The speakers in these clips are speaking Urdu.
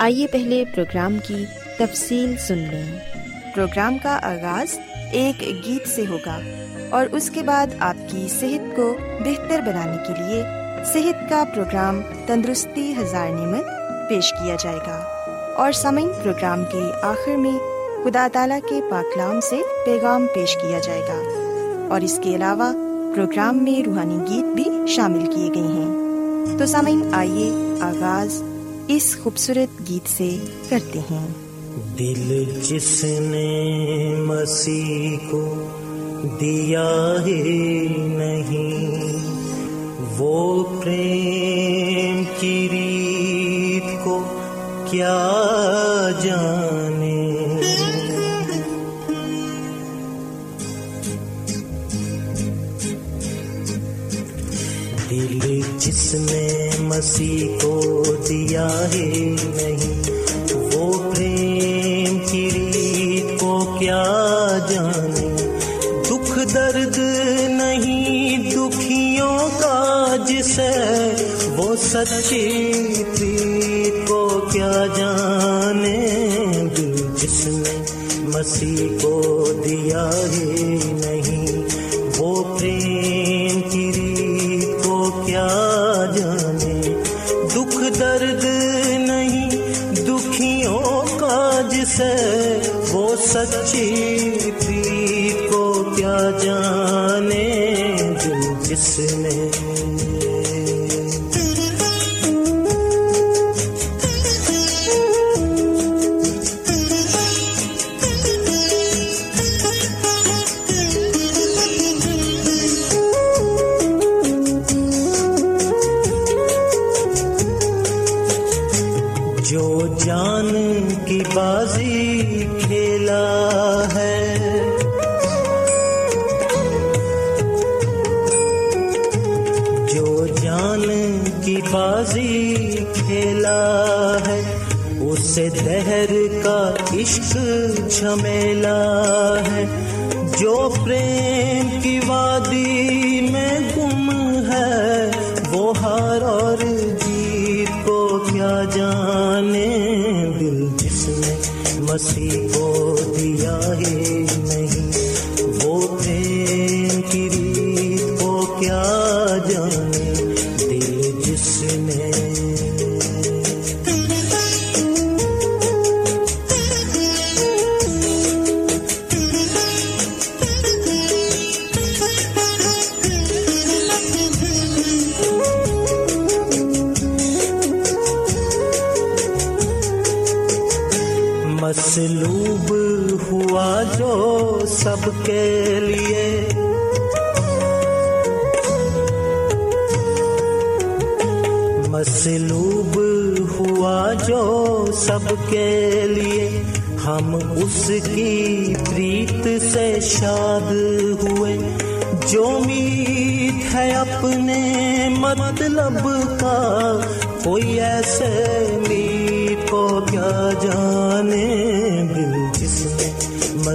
آئیے پہلے پروگرام کی تفصیل سن لیں۔ پروگرام کا آغاز ایک گیت سے ہوگا اور اس کے بعد آپ کی صحت کو بہتر بنانے کے لیے صحت کا پروگرام تندرستی ہزار نعمت پیش کیا جائے گا۔ اور سمعین پروگرام کے آخر میں خدا تعالی کے پاکلام سے پیغام پیش کیا جائے گا۔ اور اس کے علاوہ پروگرام میں روحانی گیت بھی شامل کیے گئے ہیں۔ تو سامعین آئیے آغاز اس خوبصورت گیت سے کرتے ہیں۔ دل جس نے مسیح کو دیا ہے نہیں، وہ پریم کی ریت کو کیا جان دل جس نے مسیح کو دیا ہے نہیں۔ وہ پریم کی ریت کو کیا جانے؟ دکھ درد نہیں، دکھیوں کا جسے وہ سچی پریت کو کیا جانے دل جس نے مسیح کو دیا ہے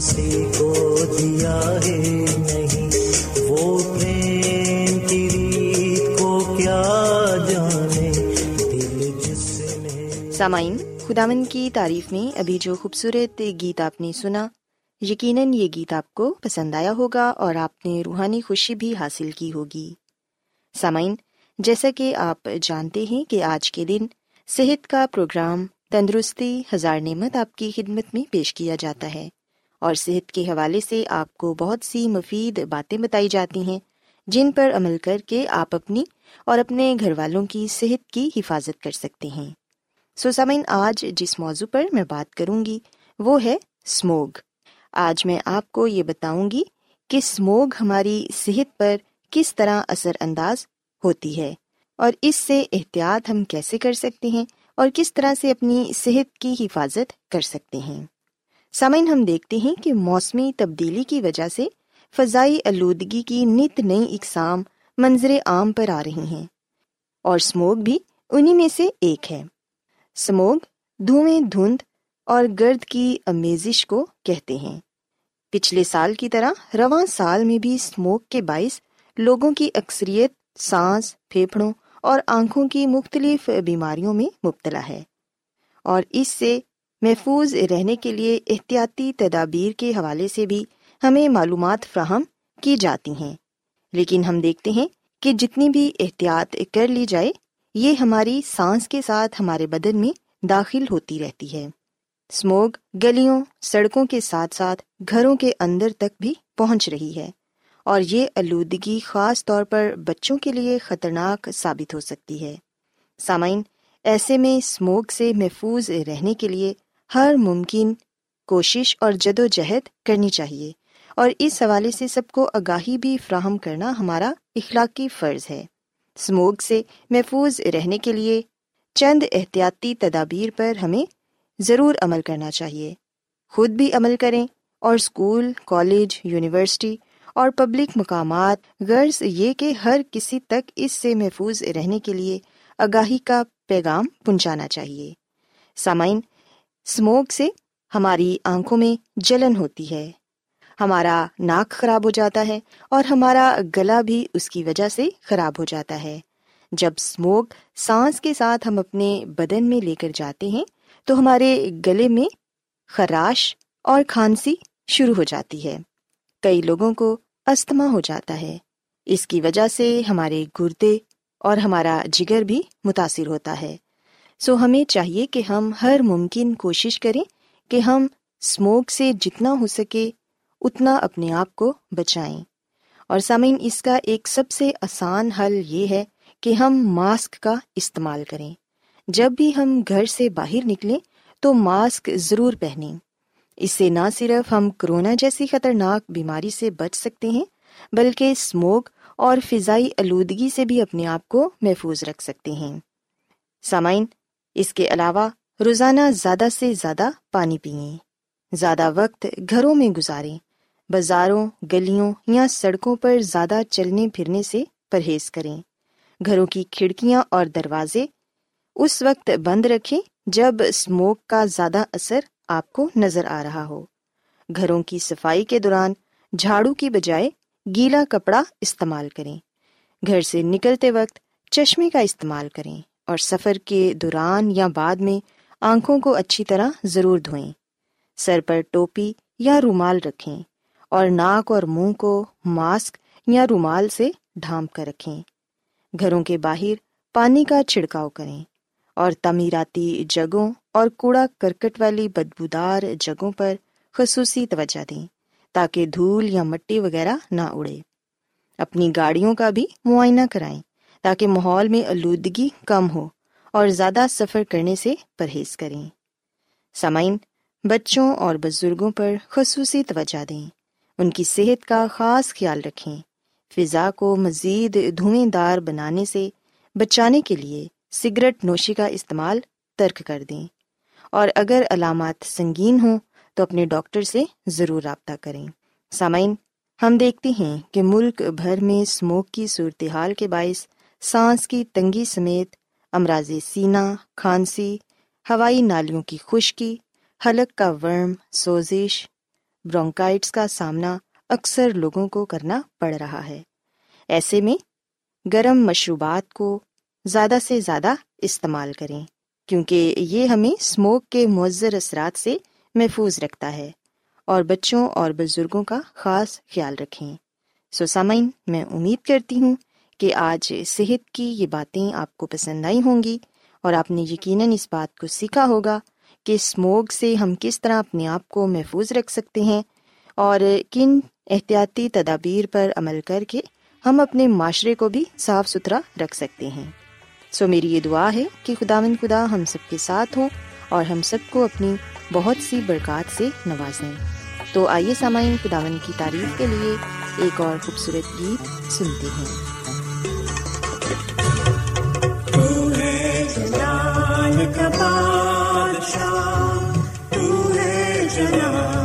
مسیح کو دیا ہے نہیں۔ وہ پریم کی ریت کو کیا جانے؟ دل جس نے سامعین خداون کی تعریف میں ابھی جو خوبصورت گیت آپ نے سنا، یقیناً یہ گیت آپ کو پسند آیا ہوگا اور آپ نے روحانی خوشی بھی حاصل کی ہوگی۔ سامعین، جیسا کہ آپ جانتے ہیں کہ آج کے دن صحت کا پروگرام تندرستی ہزار نعمت آپ کی خدمت میں پیش کیا جاتا ہے۔ اور صحت کے حوالے سے آپ کو بہت سی مفید باتیں بتائی جاتی ہیں، جن پر عمل کر کے آپ اپنی اور اپنے گھر والوں کی صحت کی حفاظت کر سکتے ہیں۔ سو سمن آج جس موضوع پر میں بات کروں گی وہ ہے اسموگ آج میں آپ کو یہ بتاؤں گی کہ اسموگ ہماری صحت پر کس طرح اثر انداز ہوتی ہے اور اس سے احتیاط ہم کیسے کر سکتے ہیں اور کس طرح سے اپنی صحت کی حفاظت کر سکتے ہیں۔ سامعین، ہم دیکھتے ہیں کہ موسمی تبدیلی کی وجہ سے فضائی آلودگی کی نت نئی اقسام منظر عام پر آ رہی ہیں اور اسموگ بھی انہیں میں سے ایک ہے۔ سموگ دھوئیں دھند اور گرد کی امیزش کو کہتے ہیں۔ پچھلے سال کی طرح رواں سال میں بھی اسموک کے باعث لوگوں کی اکثریت سانس، پھیپھڑوں اور آنکھوں کی مختلف بیماریوں میں مبتلا ہے اور اس سے محفوظ رہنے کے لیے احتیاطی تدابیر کے حوالے سے بھی ہمیں معلومات فراہم کی جاتی ہیں۔ لیکن ہم دیکھتے ہیں کہ جتنی بھی احتیاط کر لی جائے، یہ ہماری سانس کے ساتھ ہمارے بدن میں داخل ہوتی رہتی ہے۔ اسموگ گلیوں، سڑکوں کے ساتھ ساتھ گھروں کے اندر تک بھی پہنچ رہی ہے اور یہ آلودگی خاص طور پر بچوں کے لیے خطرناک ثابت ہو سکتی ہے۔ سامعین، ایسے میں اسموگ سے محفوظ رہنے کے لیے ہر ممکن کوشش اور جد و جہد کرنی چاہیے اور اس حوالے سے سب کو آگاہی بھی فراہم کرنا ہمارا اخلاقی فرض ہے۔ اسموگ سے محفوظ رہنے کے لیے چند احتیاطی تدابیر پر ہمیں ضرور عمل کرنا چاہیے۔ خود بھی عمل کریں اور اسکول، کالج، یونیورسٹی اور پبلک مقامات، غرض یہ کہ ہر کسی تک اس سے محفوظ رہنے کے لیے آگاہی کا پیغام پہنچانا چاہیے۔ سامعین اسموک سے ہماری آنکھوں میں جلن ہوتی ہے۔ ہمارا ناک خراب ہو جاتا ہے اور ہمارا گلا بھی اس کی وجہ سے خراب ہو جاتا ہے۔ جب اسموک سانس کے ساتھ ہم اپنے بدن میں لے کر جاتے ہیں، تو ہمارے گلے میں خراش اور کھانسی شروع ہو جاتی ہے۔ کئی لوگوں کو استھما ہو جاتا ہے۔ اس کی وجہ سے ہمارے گردے اور ہمارا جگر بھی متاثر ہوتا ہے۔ سو ہمیں چاہیے کہ ہم ہر ممکن کوشش کریں کہ ہم اسموک سے جتنا ہو سکے اتنا اپنے آپ کو بچائیں۔ اور سامعین، اس کا ایک سب سے آسان حل یہ ہے کہ ہم ماسک کا استعمال کریں۔ جب بھی ہم گھر سے باہر نکلیں تو ماسک ضرور پہنیں۔ اس سے نہ صرف ہم کرونا جیسی خطرناک بیماری سے بچ سکتے ہیں، بلکہ اسموک اور فضائی آلودگی سے بھی اپنے آپ کو محفوظ رکھ سکتے ہیں۔ سامعین اس کے علاوہ روزانہ زیادہ سے زیادہ پانی پئیں۔ زیادہ وقت گھروں میں گزاریں۔ بازاروں، گلیوں یا سڑکوں پر زیادہ چلنے پھرنے سے پرہیز کریں۔ گھروں کی کھڑکیاں اور دروازے اس وقت بند رکھیں جب اسموک کا زیادہ اثر آپ کو نظر آ رہا ہو۔ گھروں کی صفائی کے دوران جھاڑو کی بجائے گیلا کپڑا استعمال کریں۔ گھر سے نکلتے وقت چشمے کا استعمال کریں۔ اور سفر کے دوران یا بعد میں آنکھوں کو اچھی طرح ضرور دھوئیں، سر پر ٹوپی یا رومال رکھیں اور ناک اور منہ کو ماسک یا رومال سے ڈھانپ کر رکھیں۔ گھروں کے باہر پانی کا چھڑکاؤ کریں اور تعمیراتی جگہوں اور کوڑا کرکٹ والی بدبودار جگہوں پر خصوصی توجہ دیں تاکہ دھول یا مٹی وغیرہ نہ اڑے۔ اپنی گاڑیوں کا بھی معائنہ کرائیں۔ تاکہ ماحول میں آلودگی کم ہو اور زیادہ سفر کرنے سے پرہیز کریں۔ سامعین، بچوں اور بزرگوں پر خصوصی توجہ دیں۔ ان کی صحت کا خاص خیال رکھیں۔ فضا کو مزید دھوئیں دار بنانے سے بچانے کے لیے سگریٹ نوشی کا استعمال ترک کر دیں۔ اور اگر علامات سنگین ہوں تو اپنے ڈاکٹر سے ضرور رابطہ کریں۔ سامعین، ہم دیکھتے ہیں کہ ملک بھر میں اسموک کی صورتحال کے باعث سانس کی تنگی سمیت امراض سینہ کھانسی، ہوائی نالیوں کی خشکی، حلق کا ورم، سوزش، برونکائٹس کا سامنا اکثر لوگوں کو کرنا پڑ رہا ہے۔ ایسے میں گرم مشروبات کو زیادہ سے زیادہ استعمال کریں، کیونکہ یہ ہمیں اسموک کے مؤثر اثرات سے محفوظ رکھتا ہے اور بچوں اور بزرگوں کا خاص خیال رکھیں۔ سو سامعین، میں امید کرتی ہوں کہ آج صحت کی یہ باتیں آپ کو پسند آئی ہوں گی اور آپ نے یقیناً اس بات کو سیکھا ہوگا کہ اسموگ سے ہم کس طرح اپنے آپ کو محفوظ رکھ سکتے ہیں اور کن احتیاطی تدابیر پر عمل کر کے ہم اپنے معاشرے کو بھی صاف ستھرا رکھ سکتے ہیں۔ سو میری یہ دعا ہے کہ خدا مند خدا ہم سب کے ساتھ ہوں اور ہم سب کو اپنی بہت سی برکات سے نوازیں تو آئیے سامعین خداون کی تعریف کے لیے ایک اور خوبصورت گیت سنتے ہیں۔ کا بادشاہ تو ہے جناب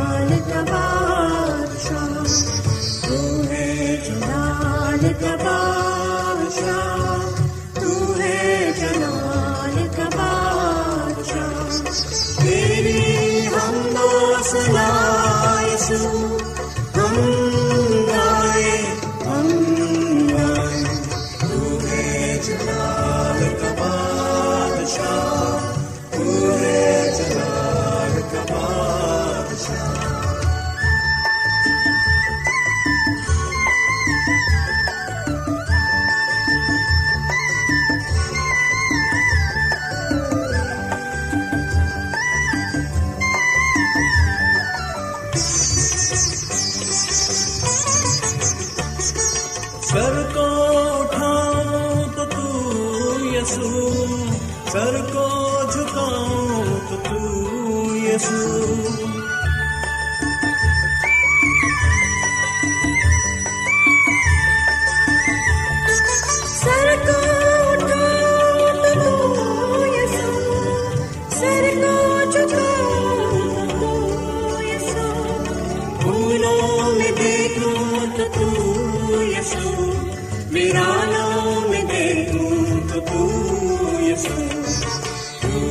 یسو ویرانوں میں دیکھوں تو تو یسو تو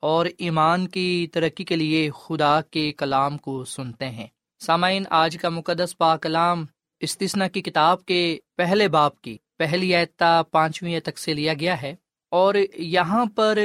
اور ایمان کی ترقی کے لیے خدا کے کلام کو سنتے ہیں۔ سامعین، آج کا مقدس پا کلام استثنا کی کتاب کے پہلے باپ کی، پہلی اعتا پانچویں تک سے لیا گیا ہے۔ اور یہاں پر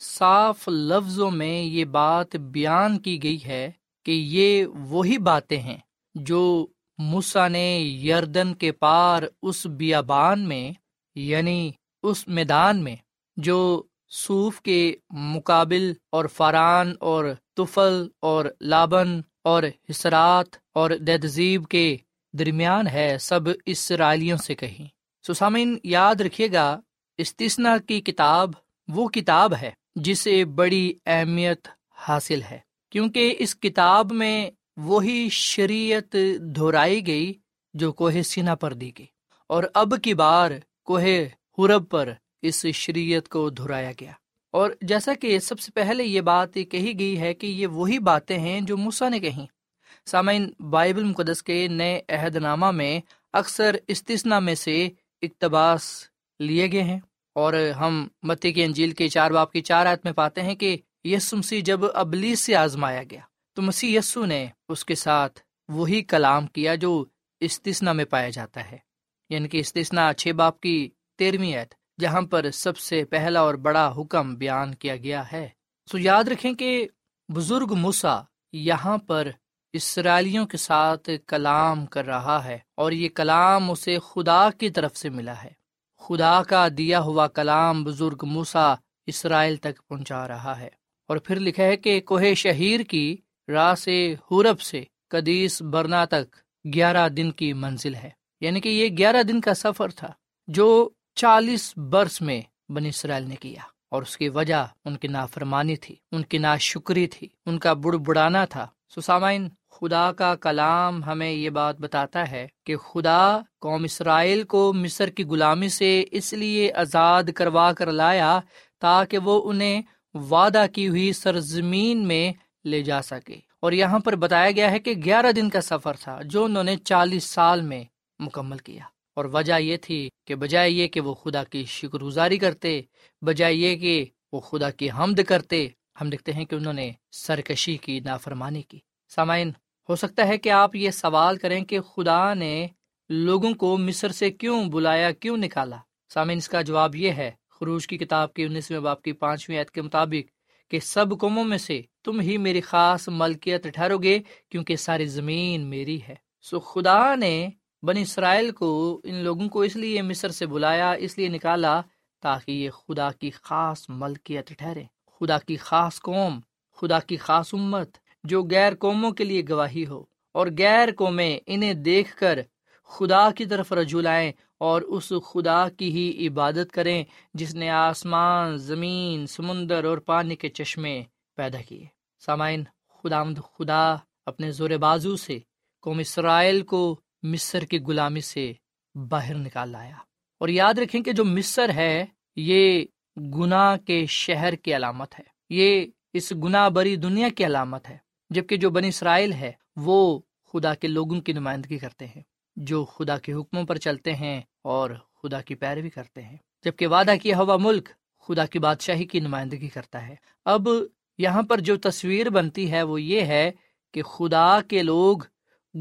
صاف لفظوں میں یہ بات بیان کی گئی ہے کہ یہ وہی باتیں ہیں جو موسا نے یردن کے پار اس بیابان میں یعنی اس میدان میں، جو صوف کے مقابل اور فاران اور تفل اور لابن اور حسرات اور دہذیب کے درمیان ہے سب اسرائیلیوں سے کہیں۔ سسامین یاد رکھیے گا استثنا کی کتاب وہ کتاب ہے جسے بڑی اہمیت حاصل ہے، کیونکہ اس کتاب میں وہی شریعت دہرائی گئی جو کوہ سینا پر دی گئی۔ اور اب کی بار کوہ حرب پر اس شریعت کو دہرایا گیا۔ اور جیسا کہ سب سے پہلے یہ بات کہی گئی ہے کہ یہ وہی باتیں ہیں جو موسا نے کہیں۔ سامعین، بائبل مقدس کے نئے عہد نامہ میں اکثر استثنا میں سے اقتباس لیے گئے ہیں۔ اور ہم متی کی انجیل کے چار باپ کی چار آیت میں پاتے ہیں کہ یسو مسیح جب ابلی سے آزمایا گیا، تو مسیح یسو نے اس کے ساتھ وہی کلام کیا جو استثنا میں پایا جاتا ہے۔ یعنی کہ استثنا چھ باپ کی تیرہویں ایت جہاں پر سب سے پہلا اور بڑا حکم بیان کیا گیا ہے۔ سو یاد رکھیں کہ بزرگ مسا یہاں پر اسرائیلیوں کے ساتھ کلام کر رہا ہے اور یہ کلام اسے خدا کی طرف سے ملا ہے۔ خدا کا دیا ہوا کلام بزرگ موسا اسرائیل تک پہنچا رہا ہے۔ اور پھر لکھا ہے کہ کوہ شہیر کی راہ سے حورب سے قدیس برنا تک گیارہ دن کی منزل ہے۔ یعنی کہ یہ گیارہ دن کا سفر تھا جو چالیس برس میں بنی اسرائیل نے کیا اور اس کی وجہ ان کی نافرمانی تھی، ان کی نا شکری تھی، ان کا بڑ بڑانا تھا۔ سسامین، خدا کا کلام ہمیں یہ بات بتاتا ہے کہ خدا قوم اسرائیل کو مصر کی غلامی سے اس لیے آزاد کروا کر لایا تاکہ وہ انہیں وعدہ کی ہوئی سرزمین میں لے جا سکے۔ اور یہاں پر بتایا گیا ہے کہ گیارہ دن کا سفر تھا جو انہوں نے چالیس سال میں مکمل کیا۔ اور وجہ یہ تھی کہ بجائے یہ کہ وہ خدا کی شکر گزاری کرتے، بجائے یہ کہ وہ خدا کی حمد کرتے، ہم دیکھتے ہیں کہ انہوں نے سرکشی کی، نافرمانی کی۔ سامعین، ہو سکتا ہے کہ آپ یہ سوال کریں کہ خدا نے لوگوں کو مصر سے کیوں بلایا، کیوں نکالا؟ سامعین، اس کا جواب یہ ہے، خروج کی کتاب کی انیسویں باپ کی پانچویں عید کے مطابق کہ سب قوموں میں سے تم ہی میری خاص ملکیت ٹھہرو گے کیونکہ ساری زمین میری ہے۔ سو خدا نے بن اسرائیل کو ان لوگوں کو اس لیے مصر سے بلایا، اس لیے نکالا تاکہ یہ خدا کی خاص ملکیت ٹھہرے۔ خدا کی خاص قوم، خدا کی خاص امت جو غیر قوموں کے لیے گواہی ہو۔ اور غیر قومیں انہیں دیکھ کر خدا کی طرف رجوع لائیں اور اس خدا کی ہی عبادت کریں جس نے آسمان، زمین، سمندر اور پانی کے چشمے پیدا کیے۔ سامعین خدا مد خدا اپنے زور بازو سے قوم اسرائیل کو مصر کی غلامی سے باہر نکال لایا اور یاد رکھیں کہ جو مصر ہے، یہ گناہ کے شہر کی علامت ہے۔ یہ اس گناہ بری دنیا کی علامت ہے۔ جبکہ جو بنی اسرائیل ہے، وہ خدا کے لوگوں کی نمائندگی کرتے ہیں۔ جو خدا کے حکموں پر چلتے ہیں اور خدا کی پیروی کرتے ہیں۔ جبکہ وعدہ کیا ہوا ملک، خدا کی بادشاہی کی نمائندگی کرتا ہے۔ اب یہاں پر جو تصویر بنتی ہے، وہ یہ ہے کہ خدا کے لوگ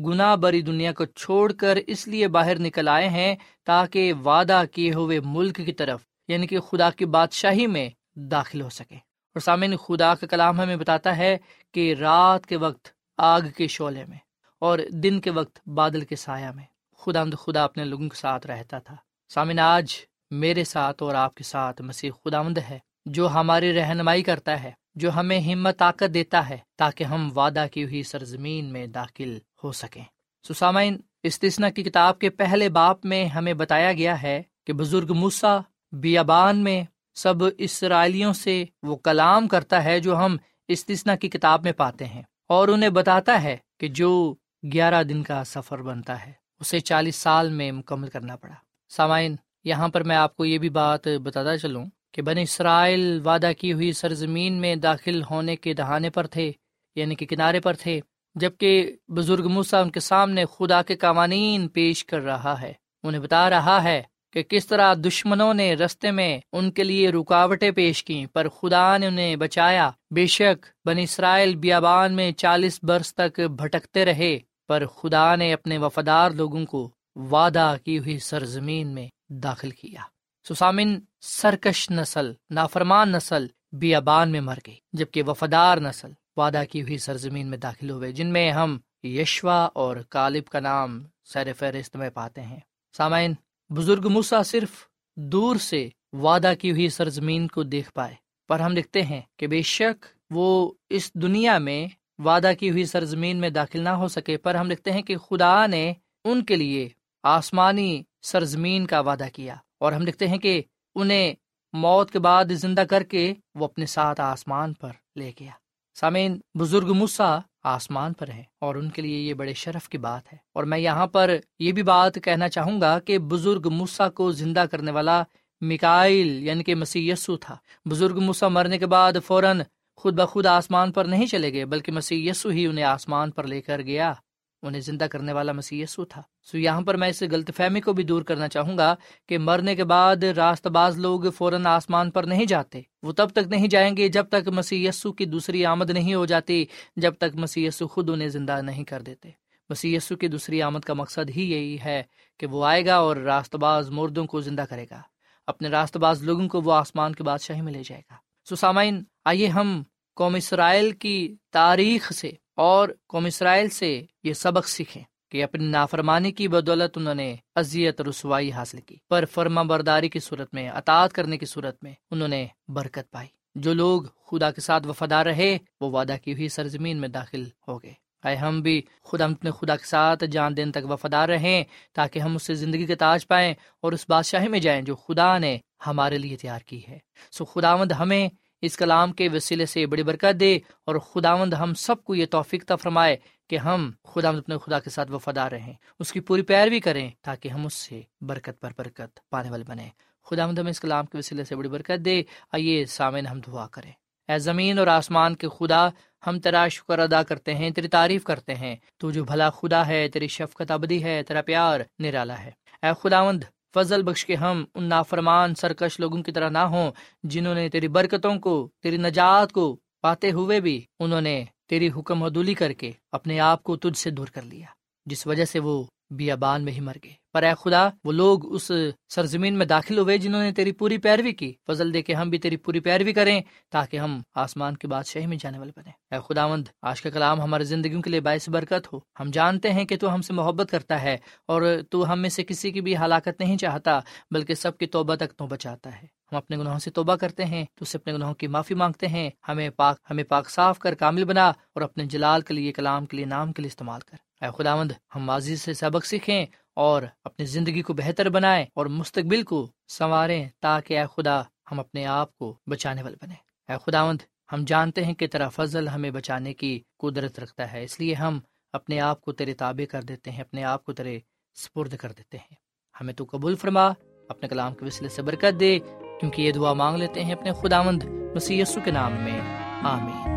گنا بری دنیا کو چھوڑ کر اس لیے باہر نکل آئے ہیں تاکہ وعدہ کیے ہوئے ملک کی طرف یعنی کہ خدا کی بادشاہی میں داخل ہو سکے۔ اور سامعین، خدا کا کلام ہمیں بتاتا ہے کہ رات کے وقت آگ کے شعلے میں اور دن کے وقت بادل کے سایہ میں۔ خدا خدا اپنے لوگوں کے ساتھ رہتا تھا۔ سامن آج میرے ساتھ اور آپ کے ساتھ مسیح خدا ہے، جو ہماری رہنمائی کرتا ہے، جو ہمیں ہمت، طاقت دیتا ہے تاکہ ہم وعدہ کی ہوئی سرزمین میں داخل ہو سکیں۔ سسامین استثنا کی کتاب کے پہلے باپ میں ہمیں بتایا گیا ہے کہ بزرگ موسا بیابان میں سب اسرائیلیوں سے وہ کلام کرتا ہے جو ہم استثنا کی کتاب میں پاتے ہیں اور انہیں بتاتا ہے کہ جو گیارہ دن کا سفر بنتا ہے، اسے چالیس سال میں مکمل کرنا پڑا۔ سامعین، یہاں پر میں آپ کو یہ بھی بات بتاتا چلوں کہ بن اسرائیل وعدہ کی ہوئی سرزمین میں داخل ہونے کے دہانے پر تھے یعنی کہ کنارے پر تھے جبکہ بزرگ موسا ان کے سامنے خدا کے قوانین پیش کر رہا ہے۔ انہیں بتا رہا ہے کہ کس طرح دشمنوں نے رستے میں ان کے لیے رکاوٹیں پیش کی پر خدا نے انہیں بچایا۔ بے شک بن اسرائیل بیابان میں چالیس برس تک بھٹکتے رہے، پر خدا نے اپنے وفادار لوگوں کو وعدہ کی ہوئی سرزمین میں داخل کیا۔ سسامن سرکش نسل، نافرمان نسل بیابان میں مر گئی، جبکہ وفادار نسل وعدہ کی ہوئی سرزمین میں داخل ہوئے، جن میں ہم یشوا اور کالب کا نام سیر فہرست میں پاتے ہیں۔ سامعین، بزرگ موسا صرف دور سے وعدہ کی ہوئی سرزمین کو دیکھ پائے، پر ہم لکھتے ہیں کہ بے شک وہ اس دنیا میں وعدہ کی ہوئی سرزمین میں داخل نہ ہو سکے، پر ہم لکھتے ہیں کہ خدا نے ان کے لیے آسمانی سرزمین کا وعدہ کیا۔ اور ہم لکھتے ہیں کہ انہیں موت کے بعد زندہ کر کے وہ اپنے ساتھ آسمان پر لے گیا۔ سامعین، بزرگ مسا آسمان پر ہیں اور ان کے لیے یہ بڑے شرف کی بات ہے۔ اور میں یہاں پر یہ بھی بات کہنا چاہوں گا کہ بزرگ مسا کو زندہ کرنے والا مکائل یعنی کہ مسی یسو تھا۔ بزرگ مسا مرنے کے بعد فوراً خود بخود آسمان پر نہیں چلے گئے، بلکہ مسیح یسو ہی انہیں آسمان پر لے کر گیا۔ انہیں زندہ کرنے والا مسیح یسو تھا۔ سو یہاں پر میں اس غلط فہمی کو بھی دور کرنا چاہوں گا کہ مرنے کے بعد راست باز لوگ فوراً آسمان پر نہیں جاتے۔ وہ تب تک نہیں جائیں گے جب تک مسیح یسو کی دوسری آمد نہیں ہو جاتی، جب تک مسیح یسو خود انہیں زندہ نہیں کر دیتے۔ مسیح یسو کی دوسری آمد کا مقصد ہی یہی ہے کہ وہ آئے گا اور راست باز مردوں کو زندہ کرے گا۔ اپنے راست باز لوگوں کو وہ آسمان کے بادشاہی میں لے جائے گا۔ سو سامعین، آئیے ہم قوم اسرائیل کی تاریخ سے اور قوم اسرائیل سے یہ سبق سیکھیں کہ اپنی نافرمانی کی بدولت انہوں نے اذیت رسوائی حاصل کی۔ پر فرما برداری کی صورت میں، اطاعت کرنے کی صورت میں انہوں نے برکت پائی۔ جو لوگ خدا کے ساتھ وفادار رہے، وہ وعدہ کی ہوئی سرزمین میں داخل ہو گئے۔ آئے ہم بھی خدا اپنے خدا کے ساتھ جان دن تک وفادار رہیں، تاکہ ہم اس سے زندگی کے تاج پائیں اور اس بادشاہی میں جائیں جو خدا نے ہمارے لیے تیار کی ہے۔ سو خداوند ہمیں اس کلام کے وسیلے سے بڑی برکت دے اور خداوند ہم سب کو یہ توفیق فرمائے کہ ہم خدا اپنے خدا کے ساتھ وفادار رہیں، اس کی پوری پیروی کریں تاکہ ہم اس سے برکت پر برکت پانے والے بنے خدا مد ہم اس کلام کے وسیلے سے بڑی برکت دے۔ آئیے سامن ہم دعا کریں۔ اے زمین اور آسمان کے خدا، ہم تیرا شکر ادا کرتے ہیں، تیری تعریف کرتے ہیں۔ تو جو بھلا خدا ہے، تیری شفقت ابدی ہے، تیرا پیار نرالا ہے۔ اے خداوند فضل بخش کے ہم ان نافرمان سرکش لوگوں کی طرح نہ ہوں، جنہوں نے تیری برکتوں کو، تیری نجات کو پاتے ہوئے بھی انہوں نے تیری حکم عدولی کر کے اپنے آپ کو تجھ سے دور کر لیا، جس وجہ سے وہ بیابان میں ہی مر گئے۔ پر اے خدا، وہ لوگ اس سرزمین میں داخل ہوئے جنہوں نے تیری پوری پیروی کی۔ فضل دے کے ہم بھی تیری پوری پیروی کریں تاکہ ہم آسمان کے بادشاہی میں جانے والے بنے اے خدا مند آج کا کلام ہمارے زندگیوں کے لیے باعث برکت ہو۔ ہم جانتے ہیں کہ تو ہم سے محبت کرتا ہے اور تو ہم میں سے کسی کی بھی ہلاکت نہیں چاہتا، بلکہ سب کی توبہ تک تو بچاتا ہے۔ ہم اپنے گناہوں سے توبہ کرتے ہیں، تو اسے اپنے گناہوں کی معافی مانگتے ہیں۔ ہمیں پاک ہمیں پاک، صاف کر کامل بنا اور اپنے جلال کے لیے، کلام کے لیے، نام کے لیے استعمال کر۔ اے خداوند، ہم ماضی سے سبق سیکھیں اور اپنی زندگی کو بہتر بنائیں اور مستقبل کو سنواریں تاکہ اے خدا ہم اپنے آپ کو بچانے والے بنے اے خداوند، ہم جانتے ہیں کہ تیرا فضل ہمیں بچانے کی قدرت رکھتا ہے، اس لیے ہم اپنے آپ کو تیرے تابع کر دیتے ہیں، اپنے آپ کو تیرے سپرد کر دیتے ہیں۔ ہمیں تو قبول فرما، اپنے کلام کے وسیلے سے برکت دے، کیونکہ یہ دعا مانگ لیتے ہیں اپنے خداوند مسی کے نام میں۔ آمین۔